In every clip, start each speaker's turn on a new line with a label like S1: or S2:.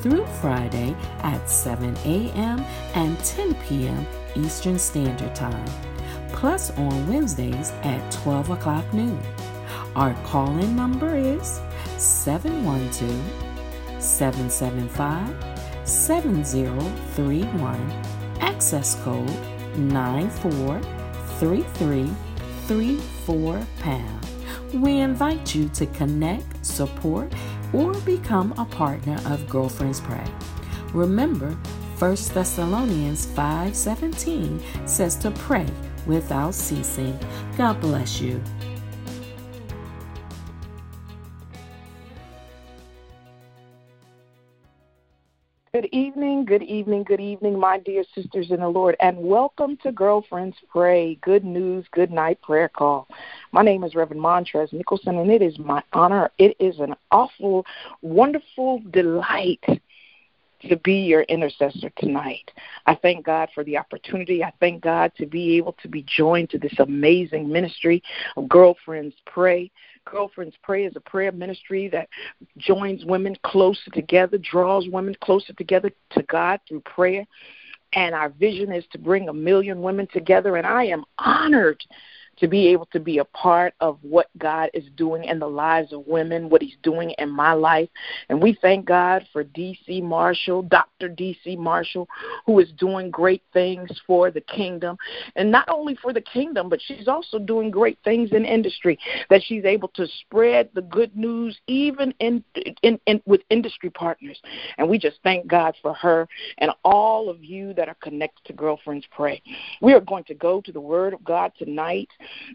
S1: through Friday at 7 a.m. and 10 p.m. Eastern Standard Time, plus on Wednesdays at 12 o'clock noon. Our call in number is 712 775 7031, access code 943334 pound. We invite you to connect, support, or become a partner of Girlfriends Pray. Remember, 1 Thessalonians 5:17 says to pray without ceasing. God bless you.
S2: Good evening, good evening, good evening, my dear sisters in the Lord, and welcome to Girlfriends Pray. Good news, good night prayer call. My name is Reverend Montrez Nicholson, and it is my honor. It is an awful, wonderful delight to be your intercessor tonight. I thank God for the opportunity. I thank God to be able to be joined to this amazing ministry of Girlfriends Pray. Girlfriends Pray is a prayer ministry that joins women closer together, draws women closer together to God through prayer. And our vision is to bring a million women together. And I am honored to be able to be a part of what God is doing in the lives of women, what He's doing in my life. And we thank God for Dee C. Marshall, Dr. Dee C. Marshall, who is doing great things for the kingdom. And not only for the kingdom, but she's also doing great things in industry, that she's able to spread the good news even in, in, in with industry partners. And we just thank God for her and all of you that are connected to Girlfriends Pray. We are going to go to the Word of God tonight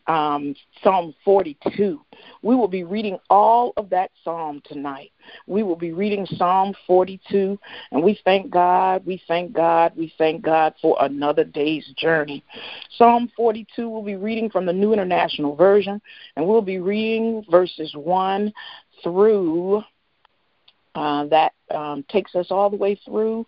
S2: um, Psalm 42. We will be reading all of that psalm tonight. We will be reading Psalm 42, and we thank God, we thank God, we thank God for another day's journey. Psalm 42 we'll be reading from the New International Version, and we'll be reading verses 1 through uh, that um, takes us all the way through.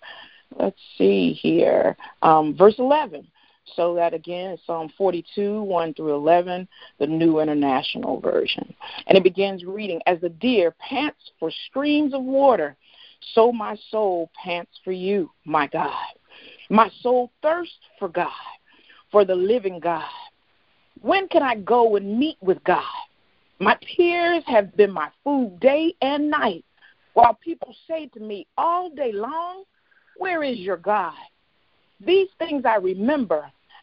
S2: Let's see here, um, verse 11. So that again Psalm 42, 1 through 11, the New International Version. And it begins reading As the deer pants for streams of water, so my soul pants for you, my God. My soul thirsts for God, for the living God. When can I go and meet with God? My peers have been my food day and night, while people say to me all day long, Where is your God? These things I remember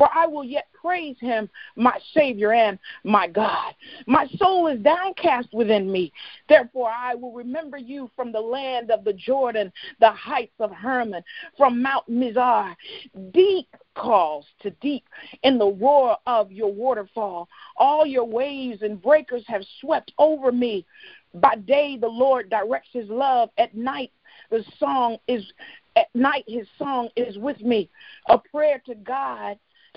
S2: for I will yet praise him, my Savior and my God. My soul is downcast within me. Therefore, I will remember you from the land of the Jordan, the heights of Hermon, from Mount Mizar. Deep calls to deep in the roar of your waterfall. All your waves and breakers have swept over me. By day, the Lord directs his love. At night, the song is at night his song is with me a prayer to god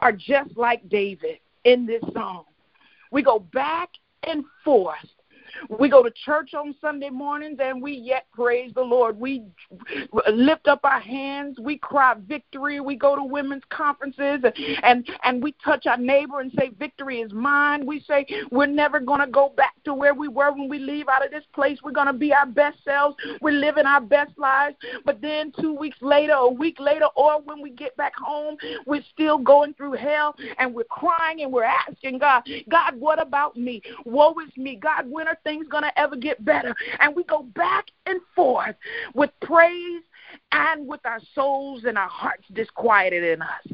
S2: are just like David in this song? We go back and forth We go to church on Sunday mornings and we yet praise the Lord. We lift up our hands. We cry victory. We go to women's conferences and, and, and we touch our neighbor and say, Victory is mine. We say, We're never going to go back to where we were when we leave out of this place. We're going to be our best selves. We're living our best lives. But then two weeks later, a week later, or when we get back home, we're still going through hell and we're crying and we're asking God, God, what about me? Woe is me. God, when are things going to ever get better? And we go back and forth with praise and with our souls and our hearts disquieted in us.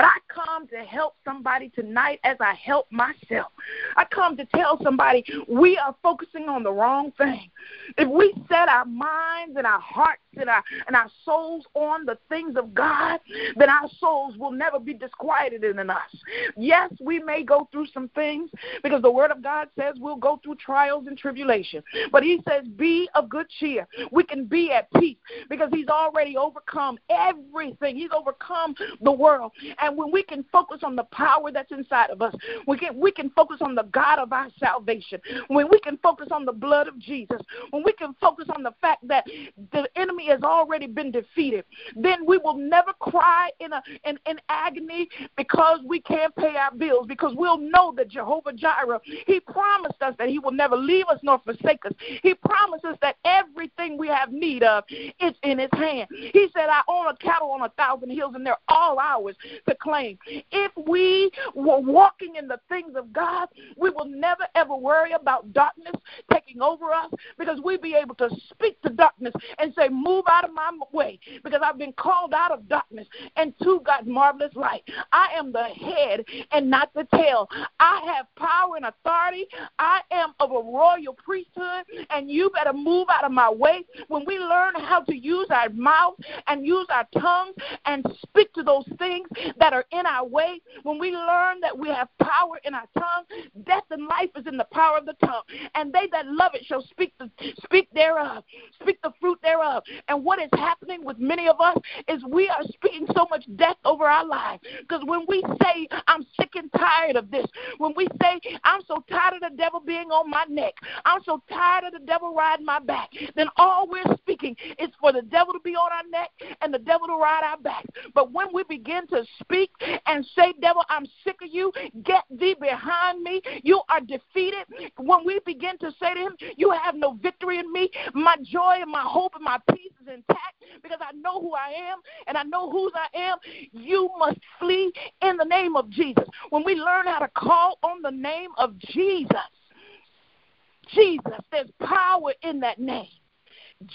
S2: But I come to help somebody tonight as I help myself. I come to tell somebody we are focusing on the wrong thing. If we set our minds and our hearts and our, and our souls on the things of God, then our souls will never be disquieted in us. Yes, we may go through some things because the Word of God says we'll go through trials and tribulation. But He says, be of good cheer. We can be at peace because He's already overcome everything, He's overcome the world. And when we can focus on the power that's inside of us, we can, we can focus on the God of our salvation. When we can focus on the blood of Jesus, when we can focus on the fact that the enemy has already been defeated, then we will never cry in, a, in, in agony because we can't pay our bills, because we'll know that Jehovah Jireh, He promised us that He will never leave us nor forsake us. He promised us that everything we have need of is in His hand. He said, I own a cattle on a thousand hills, and they're all ours to claim. If we were walking in the things of God, we will never ever worry about darkness taking over us because we'd be able to speak to darkness and say, Move out of my way because I've been called out of darkness and to God's marvelous light. I am the head and not the tail. I have power and authority. I am of a royal priesthood, and you better move out of my way. When we learn how to use our mouth and use our tongue and speak to those things that are in our way, when we learn that we have power in our tongue, death and life is in the power of the tongue. And they that love it shall speak the speak thereof, speak the fruit thereof. And what is happening with many of us is we are speaking so much death over our lives. Because when we say, I'm sick and tired of this, when we say, I'm so tired of the devil being on my neck, I'm so tired of the devil riding my back, then all we're speaking is for the devil to be on our neck and the devil to ride our back. But when we begin to speak and say, Devil, I'm sick of you, get thee behind me, you are defeated. When we begin to say to him, You have no victory in me, my joy and my hope and my peace is intact because I know who I am and I know whose I am. You must flee in the name of Jesus. When we learn how to call on the name of Jesus, Jesus, there's power in that name.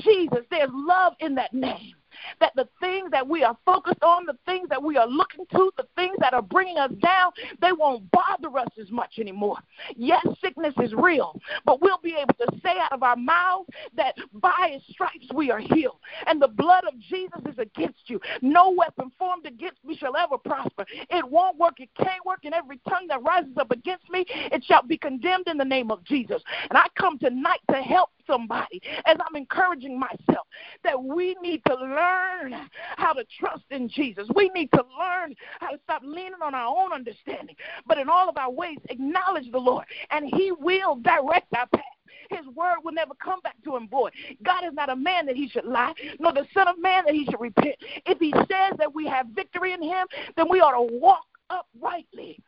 S2: Jesus, there's love in that name that the things that we are focused on, the things that we are looking to, the things that are bringing us down, they won't bother us as much anymore. Yes, sickness is real, but we'll be able to say out of our mouths that by his stripes we are healed. And the blood of Jesus is against you. No weapon formed against me shall ever prosper. It won't work. It can't work. And every tongue that rises up against me, it shall be condemned in the name of Jesus. And I come tonight to help somebody as I'm encouraging myself that we need to learn how to trust in Jesus. We need to learn how to stop leaning on our own understanding, but in all of our ways, acknowledge the Lord, and He will direct our path. His word will never come back to him void. God is not a man that he should lie, nor the Son of Man that he should repent. If he says that we have victory in him, then we ought to walk uprightly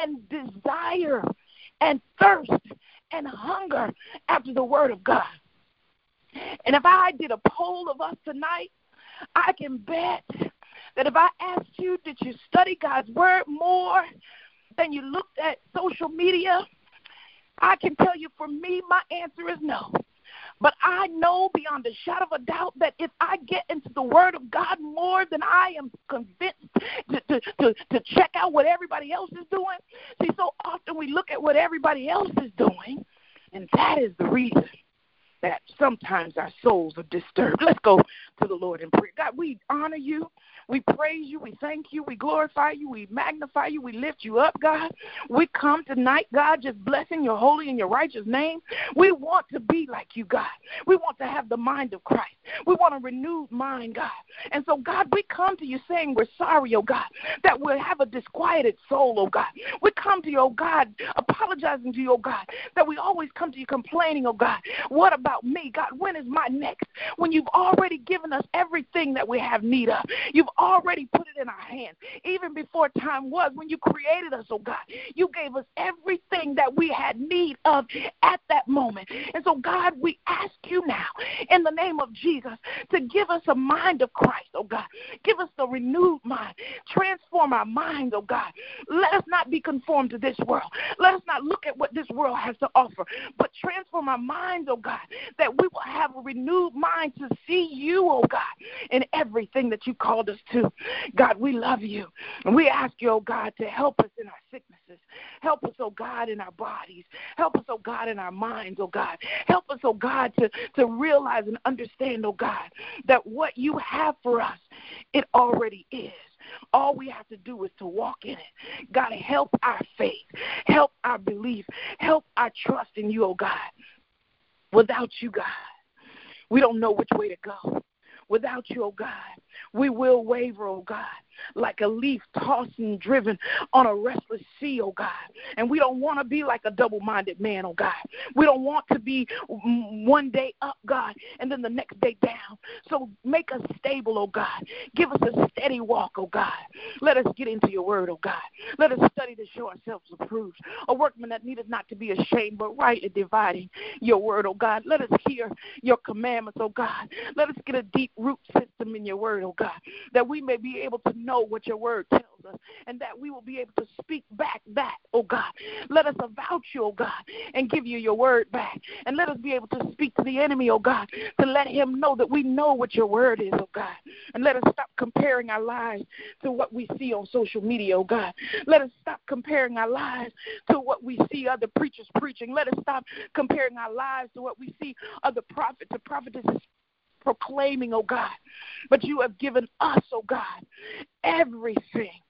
S2: and desire and thirst and hunger after the Word of God. And if I did a poll of us tonight, I can bet that if I asked you, did you study God's Word more than you looked at social media? I can tell you for me, my answer is no. But I know beyond a shadow of a doubt that if I get into the Word of God more than I am convinced to, to, to, to check out what everybody else is doing, see, so often we look at what everybody else is doing, and that is the reason that sometimes our souls are disturbed. Let's go to the Lord in prayer. God, we honor you. We praise you. We thank you. We glorify you. We magnify you. We lift you up, God. We come tonight, God, just blessing your holy and your righteous name. We want to be like you, God. We want to have the mind of Christ. We want a renewed mind, God. And so, God, we come to you saying we're sorry, oh God, that we have a disquieted soul, oh God. We come to you, oh God, apologizing to you, oh God, that we always come to you complaining, oh God. What about me, God? When is my next? When you've already given us everything that we have need of. You've already put it in our hands. Even before time was, when you created us, oh God, you gave us everything that we had need of at that moment. And so, God, we ask you now, in the name of Jesus, to give us a mind of Christ, oh God. Give us the renewed mind. Transform our minds, oh God. Let us not be conformed to this world. Let us not look at what this world has to offer, but transform our minds, oh God, that we will have a renewed mind to see you, oh God, in everything that you called us to. God, we love you. And we ask you, oh God, to help us in our sicknesses. Help us, oh God, in our bodies. Help us, oh God, in our minds, oh God. Help us, oh God, to, to realize and understand, oh God, that what you have for us, it already is. All we have to do is to walk in it. God, help our faith, help our belief, help our trust in you, oh God. Without you, God, we don't know which way to go. Without you, oh God, we will waver, oh God like a leaf tossed and driven on a restless sea, oh God. And we don't want to be like a double minded man, oh God. We don't want to be one day up, God, and then the next day down. So make us stable, oh God. Give us a steady walk, oh God. Let us get into your word, oh God. Let us study to show ourselves approved. A workman that needeth not to be ashamed, but rightly dividing your word, oh God. Let us hear your commandments, oh God. Let us get a deep root system in your word, oh God, that we may be able to know what your word tells us and that we will be able to speak back that, oh God. Let us avouch you, oh God, and give you your word back. And let us be able to speak to the enemy, oh God, to let him know that we know what your word is, oh God. And let us stop comparing our lives to what we see on social media, oh God. Let us stop comparing our lives to what we see other preachers preaching. Let us stop comparing our lives to what we see other prophets or prophetesses proclaiming, oh God. But you have given us, oh God, everything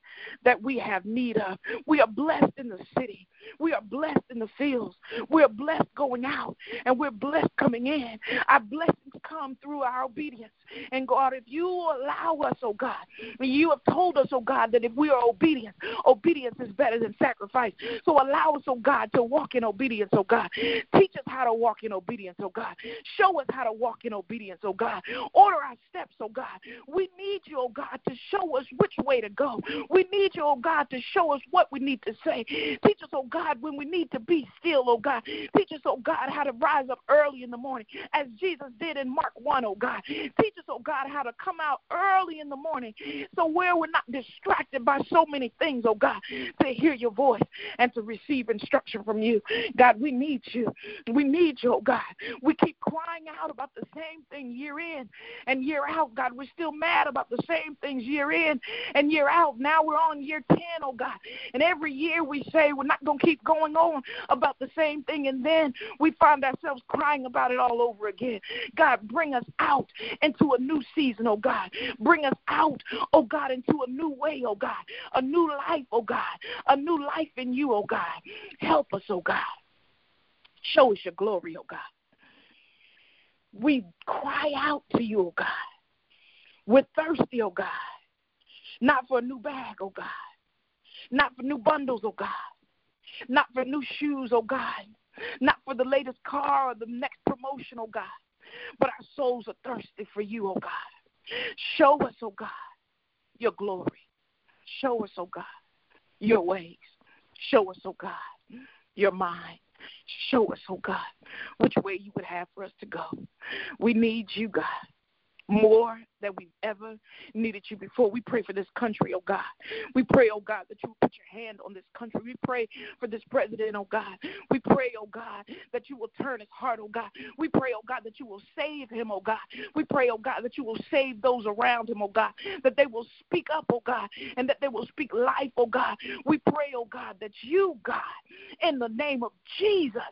S2: that we have need of. We are blessed in the city. We are blessed in the fields. We are blessed going out and we're blessed coming in. Our blessings come through our obedience. And God, if you allow us, oh God, you have told us, oh God, that if we are obedient, obedience is better than sacrifice. So allow us, oh God, to walk in obedience, oh God. Teach us how to walk in obedience, oh God. Show us how to walk in obedience, oh God. Order our steps, oh God. We need you, oh God, to show us which way to go. We need you, oh God, to show us what we need to say. Teach us, oh God, when we need to be still, oh God. Teach us, oh God, how to rise up early in the morning as Jesus did in Mark 1, oh God. Teach us, oh God, how to come out early in the morning so where we're not distracted by so many things, oh God, to hear your voice and to receive instruction from you. God, we need you. We need you, oh God. We keep crying out about the same thing year in and year out, God. We're still mad about the same things year in and year out. Now we're on year 10, oh God. And every year we say we're not going to keep going on about the same thing. And then we find ourselves crying about it all over again. God, bring us out into a new season, oh God. Bring us out, oh God, into a new way, oh God. A new life, oh God. A new life in you, oh God. Help us, oh God. Show us your glory, oh God. We cry out to you, oh God. We're thirsty, oh God. Not for a new bag, oh God. Not for new bundles, oh God. Not for new shoes, oh God. Not for the latest car or the next promotion, oh God. But our souls are thirsty for you, oh God. Show us, oh God, your glory. Show us, oh God, your ways. Show us, oh God, your mind. Show us, oh God, which way you would have for us to go. We need you, God, more that we've ever needed you before. We pray for this country, oh God. We pray, oh God, that you will put your hand on this country. We pray for this president, oh God. We pray, oh God, that you will turn his heart, oh God. We pray, oh God, that you will save him, oh God. We pray, oh God, that you will save those around him, oh God. That they will speak up, oh God, and that they will speak life, oh God. We pray, oh God, that you, God, in the name of Jesus,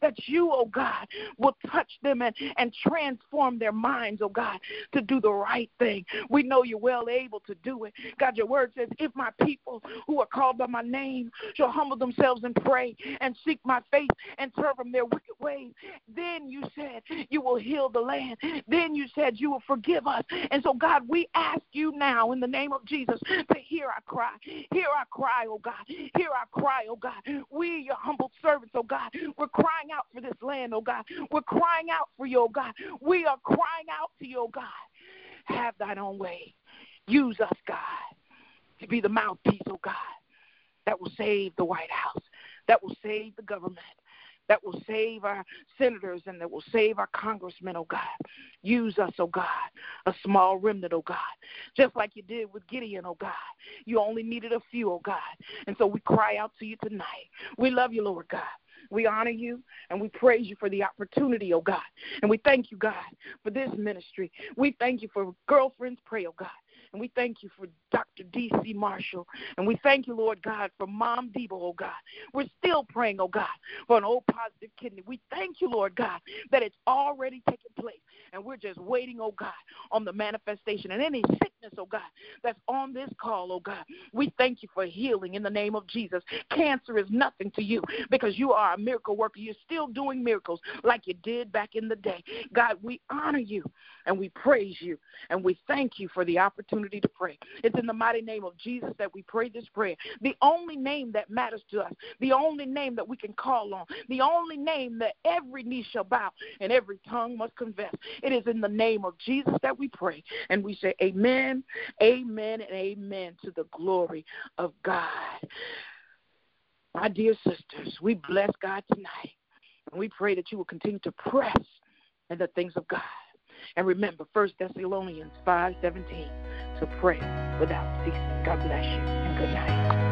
S2: that you, oh God, will touch them and, and transform their minds, oh God, to do the right thing. We know you're well able to do it. God, your word says, if my people who are called by my name shall humble themselves and pray and seek my face and turn from their wicked ways, then you said you will heal the land. Then you said you will forgive us. And so, God, we ask you now in the name of Jesus to hear our cry. Hear our cry, oh God. Hear our cry, oh God. We, your humble servants, oh God, we're crying out for this land, oh God. We're crying out for you, oh God. We are crying out to you, oh God. Have thine own way. Use us, God, to be the mouthpiece, oh God, that will save the White House, that will save the government, that will save our senators and that will save our congressmen, oh God. Use us, oh God, a small remnant, oh God, just like you did with Gideon, oh God. You only needed a few, oh God. And so we cry out to you tonight. We love you, Lord God. We honor you and we praise you for the opportunity, oh God. And we thank you, God, for this ministry. We thank you for Girlfriends Pray, oh God. And we thank you for Dr. Dee C. Marshall. And we thank you, Lord God, for Mom Debo, oh God. We're still praying, oh God, for an O positive kidney. We thank you, Lord God, that it's already taken place. Just waiting, oh God, on the manifestation. And any sickness, oh God, that's on this call, oh God, we thank you for healing in the name of Jesus. Cancer is nothing to you because you are a miracle worker. You're still doing miracles like you did back in the day. God, we honor you and we praise you and we thank you for the opportunity to pray. It's in the mighty name of Jesus that we pray this prayer. The only name that matters to us, the only name that we can call on, the only name that every knee shall bow and every tongue must confess. It is in the name of Jesus that we pray. And we say, Amen, Amen, and Amen to the glory of God. My dear sisters, we bless God tonight. And we pray that you will continue to press in the things of God. And remember, 1 Thessalonians 5.17, to pray without ceasing. God bless you and good night.